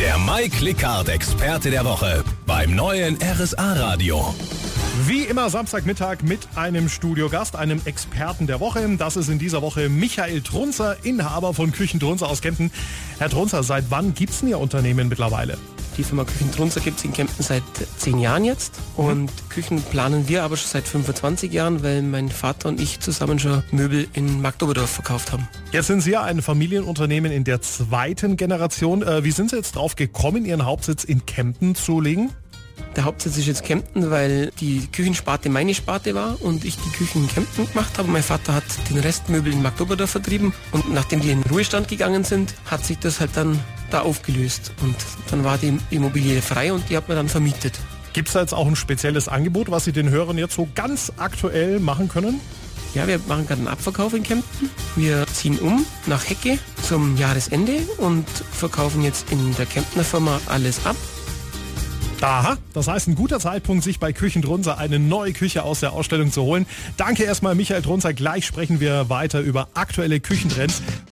Der Mike Lickhardt Experte der Woche beim neuen RSA Radio. Wie immer Samstagmittag mit einem Studiogast, einem Experten der Woche. Das ist in dieser Woche Michael Trunzer, Inhaber von Küchen Trunzer aus Kempten. Herr Trunzer, seit wann gibt es denn Ihr Unternehmen mittlerweile? Die Firma Küchen Trunzer gibt es in Kempten seit zehn Jahren jetzt und mhm. Küchen planen wir aber schon seit 25 Jahren, weil mein Vater und ich zusammen schon Möbel in Magdoberdorf verkauft haben. Jetzt sind Sie ja ein Familienunternehmen in der zweiten Generation. Äh, wie sind Sie jetzt drauf gekommen, Ihren Hauptsitz in Kempten zu legen? Der Hauptsitz ist jetzt Kempten, weil die Küchensparte meine Sparte war und ich die Küchen in Kempten gemacht habe. Mein Vater hat den Restmöbel in Magdoberdorf vertrieben und nachdem die in den Ruhestand gegangen sind, hat sich das halt dann da aufgelöst und dann war die Immobilie frei und die hat man dann vermietet. Gibt es da jetzt auch ein spezielles Angebot, was Sie den Hörern jetzt so ganz aktuell machen können? Ja, wir machen gerade einen Abverkauf in Kempten. Wir ziehen um nach Hecke zum Jahresende und verkaufen jetzt in der Kemptner Firma alles ab Aha, das heißt ein guter Zeitpunkt, sich bei Küchendrunzer eine neue Küche aus der Ausstellung zu holen. Danke erstmal Michael Drunzer. Gleich sprechen wir weiter über aktuelle Küchentrends.